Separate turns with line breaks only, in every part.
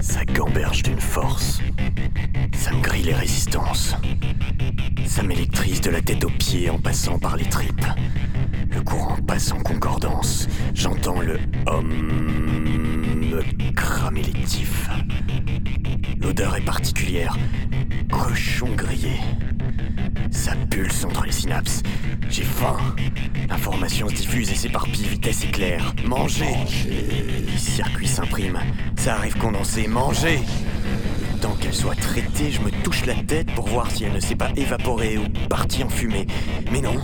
Ça gamberge d'une force. Ça me grille les résistances. Ça m'électrise de la tête aux pieds en passant par les tripes. Le courant passe en concordance. J'entends le homme me cramer les tifs. L'odeur est particulière. Cochon grillé. Ça pulse entre les synapses. J'ai faim. L'information se diffuse et s'éparpille vitesse éclair. Manger. Les circuits s'impriment. Ça arrive condensé. Manger. Temps qu'elle soit traitée, je me touche la tête pour voir si elle ne s'est pas évaporée ou partie en fumée. Mais non.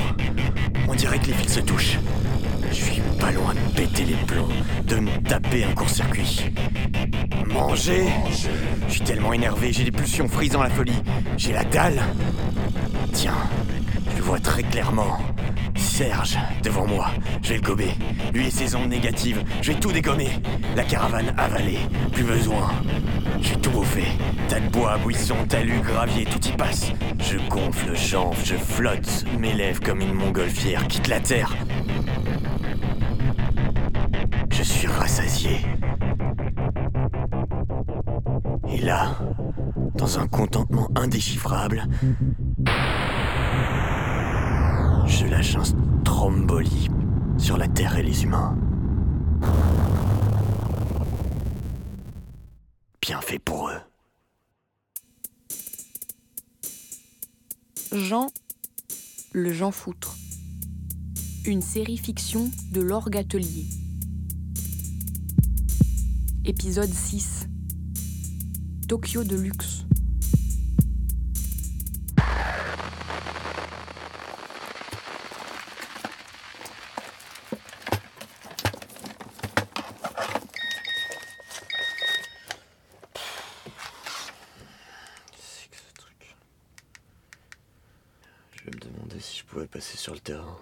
On dirait que les fils se touchent. Je suis pas loin de péter les plombs, de me taper un court-circuit. Manger Je suis tellement énervé, j'ai des pulsions frisant la folie. J'ai la dalle. Tiens, je vois très clairement. Serge, devant moi, je vais le gober. Lui et ses ondes négatives, je vais tout dégommer. La caravane avalée, plus besoin. J'ai tout bouffé. Tas de bois, buissons, talus, gravier, tout y passe. Je gonfle, j'enfle, je flotte, m'élève comme une montgolfière, quitte la terre. Je suis rassasié. Et là, dans un contentement indéchiffrable, je lâche un stromboli sur la Terre et les humains. Bien fait pour eux.
Jean, le Jean Foutre. Une série fiction de l'Orgue Atelier. Épisode 6. Tokyo de luxe.
C'est que ce truc. Je vais me demander si je pouvais passer sur le terrain.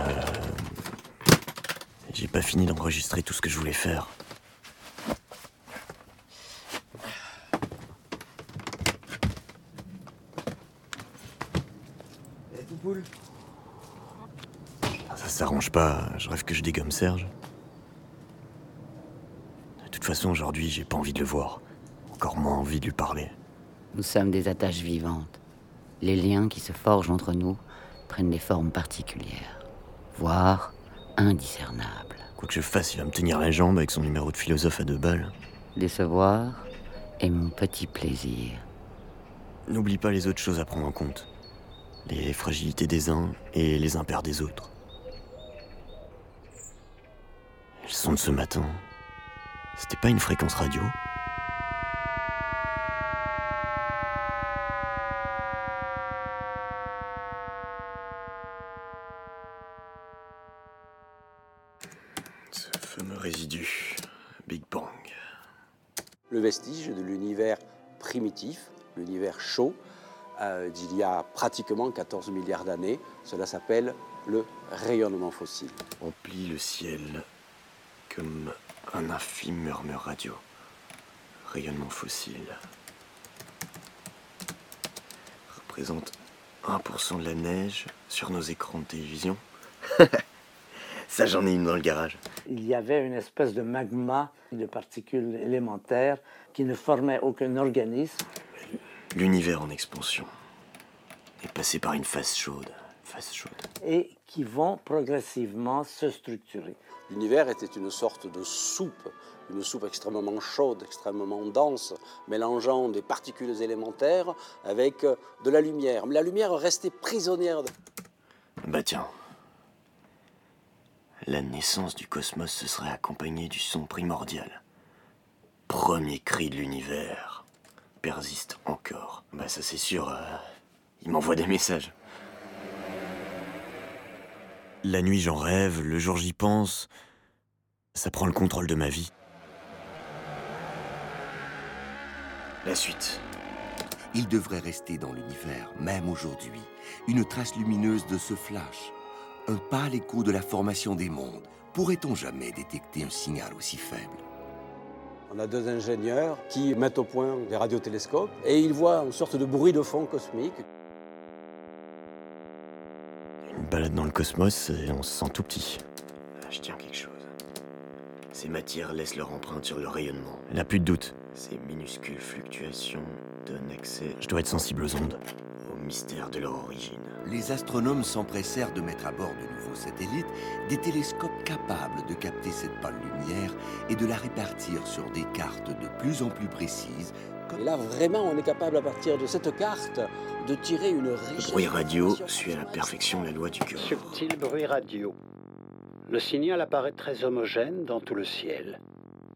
Euh, J'ai pas fini d'enregistrer tout ce que je voulais faire. Ça s'arrange pas, je rêve que je dégomme Serge. De toute façon, aujourd'hui, j'ai pas envie de le voir. Encore moins envie de lui parler.
Nous sommes des attaches vivantes. Les liens qui se forgent entre nous prennent des formes particulières, voire indiscernables.
Quoi que je fasse, il va me tenir la jambe avec son numéro de philosophe à deux balles.
Décevoir est mon petit plaisir.
N'oublie pas les autres choses à prendre en compte. Les fragilités des uns et les impairs des autres. Le son de ce matin, c'était pas une fréquence radio Ce fameux résidu, Big Bang.
le vestige de l'univers primitif, l'univers chaud, euh, d'il y a pratiquement 14 milliards d'années. Cela s'appelle le rayonnement fossile.
emplit le ciel comme un infime murmure radio. Rayonnement fossile. Représente 1% de la neige sur nos écrans de télévision. Ça, j'en ai une dans le garage.
il y avait une espèce de magma de particules élémentaires qui ne formaient aucun organisme.
L'univers en expansion est passé par une phase chaude. Phase chaude.
et qui vont progressivement se structurer.
L'univers était une sorte de soupe, une soupe extrêmement chaude, extrêmement dense, mélangeant des particules élémentaires avec de la lumière. Mais la lumière restait prisonnière. de-
Bah tiens. La naissance du cosmos se serait accompagnée du son primordial. Premier cri de l'univers. Persiste encore. Bah ça c'est sûr, euh, il m'envoie des messages. La nuit j'en rêve, le jour j'y pense. Ça prend le contrôle de ma vie. La suite.
Il devrait rester dans l'univers, même aujourd'hui, une trace lumineuse de ce flash, un pâle écho de la formation des mondes. Pourrait-on jamais détecter un signal aussi faible?
On a deux ingénieurs qui mettent au point des radiotélescopes et ils voient une sorte de bruit de fond cosmique.
Une balade dans le cosmos et on se sent tout petit. Ah, je tiens quelque chose. Ces matières laissent leur empreinte sur le rayonnement. Elle n'a plus de doute. Ces minuscules fluctuations donnent accès. Je dois être sensible aux ondes, mystère de leur origine.
Les astronomes s'empressèrent de mettre à bord de nouveaux satellites des télescopes capables de capter cette pâle lumière et de la répartir sur des cartes de plus en plus précises.
Et là, vraiment, on est capable, à partir de cette carte, de tirer une
Le
richesse.
bruit radio suit à la perfection la loi du cœur.
Subtil bruit radio. Le signal apparaît très homogène dans tout le ciel.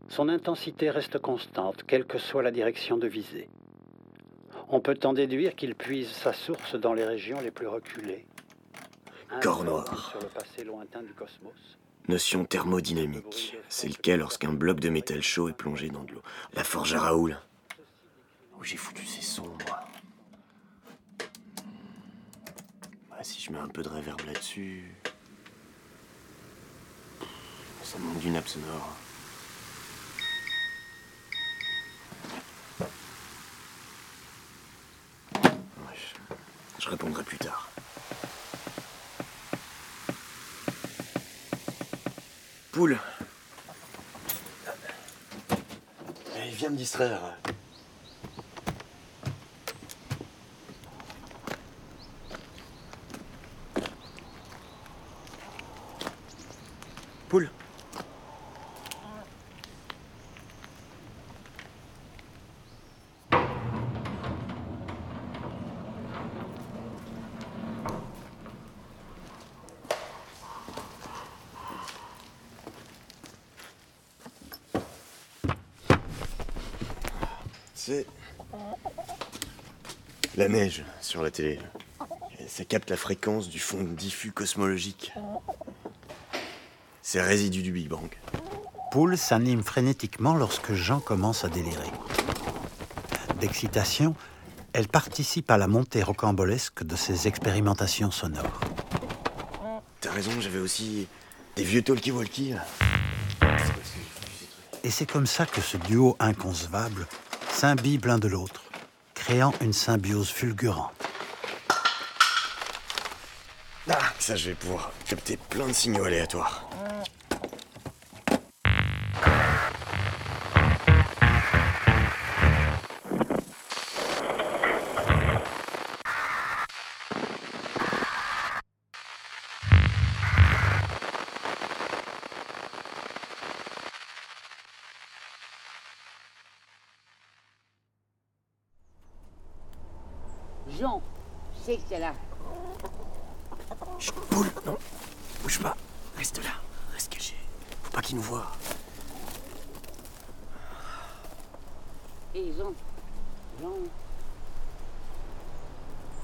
Son intensité reste constante, quelle que soit la direction de visée. On peut en déduire qu'il puise sa source dans les régions les plus reculées.
Corps noir.
Sur le passé lointain du cosmos.
Notion thermodynamique. C'est le cas lorsqu'un bloc de métal chaud est plongé dans de l'eau. La forge à Raoul. Où j'ai foutu ces sons, moi Bah, si je mets un peu de réverb là-dessus. Ça manque d'une nappe sonore. Je répondrai plus tard. Poule Allez, viens me distraire. Poule C'est la neige sur la télé. Et ça capte la fréquence du fond diffus cosmologique. C'est résidu du Big Bang.
Poule s'anime frénétiquement lorsque Jean commence à délirer. D'excitation, elle participe à la montée rocambolesque de ses expérimentations sonores.
T'as raison, j'avais aussi des vieux talkie-walkie.
Et c'est comme ça que ce duo inconcevable s'imbibe l'un de l'autre, créant une symbiose fulgurante.
Ah, ça, je vais pouvoir capter plein de signaux aléatoires.
Jean, je sais que t'es là.
Chut, poule, non, bouge pas. Reste là, reste caché. Faut pas qu'il nous voit.
Hé Jean, Jean,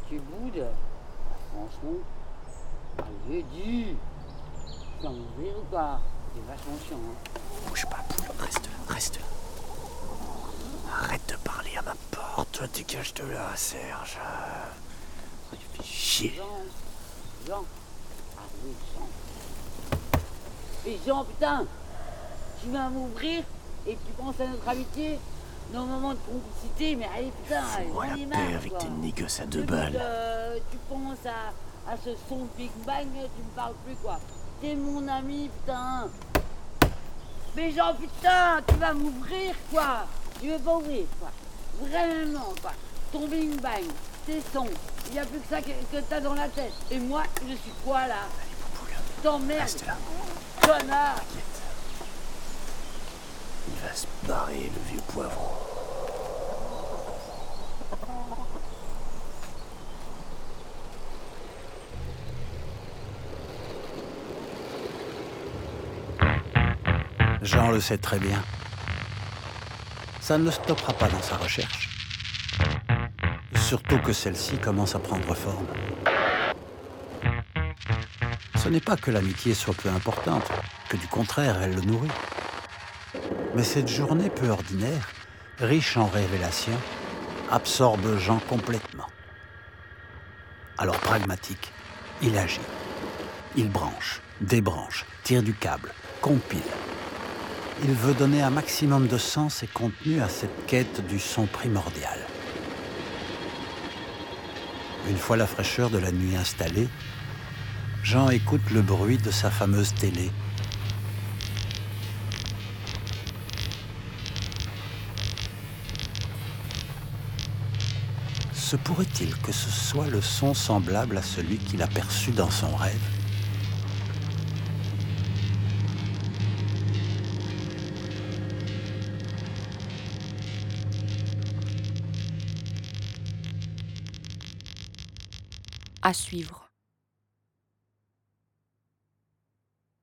tu boudes Franchement, allez, dis Tu vas m'ouvrir ou pas? C'est vachement chiant, hein
Bouge pas, poule, reste là, reste là. Arrête de parler à ma porte. Toi, dégage de là, Serge. Tu fais chier.
Jean, Jean, allez, Jean. Hé Jean, putain Tu vas m'ouvrir et tu penses à notre amitié nos moments de complicité, mais allez, putain,
Fous-moi la paix avec
quoi.
tes négoces à deux balles.
euh, tu penses à, à ce son de Big Bang, tu me parles plus quoi. T'es mon ami, putain. Mais genre, putain, tu vas m'ouvrir quoi. Tu veux pas ouvrir quoi. Vraiment quoi. Ton Big Bang, tes sons, il n'y a plus que ça que, que t'as dans la tête. Et moi, je suis quoi là T'emmerdes,
Reste là.
connard.
Il va se barrer, le vieux poivron.
Jean le sait très bien. Ça ne stoppera pas dans sa recherche. Surtout que celle-ci commence à prendre forme. Ce n'est pas que l'amitié soit peu importante, que du contraire, elle le nourrit. Mais cette journée peu ordinaire, riche en révélations, absorbe Jean complètement. Alors pragmatique, il agit. Il branche, débranche, tire du câble, compile. Il veut donner un maximum de sens et contenu à cette quête du son primordial. Une fois la fraîcheur de la nuit installée, Jean écoute le bruit de sa fameuse télé. Se pourrait-il que ce soit le son semblable à celui qu'il a perçu dans son rêve?
À suivre.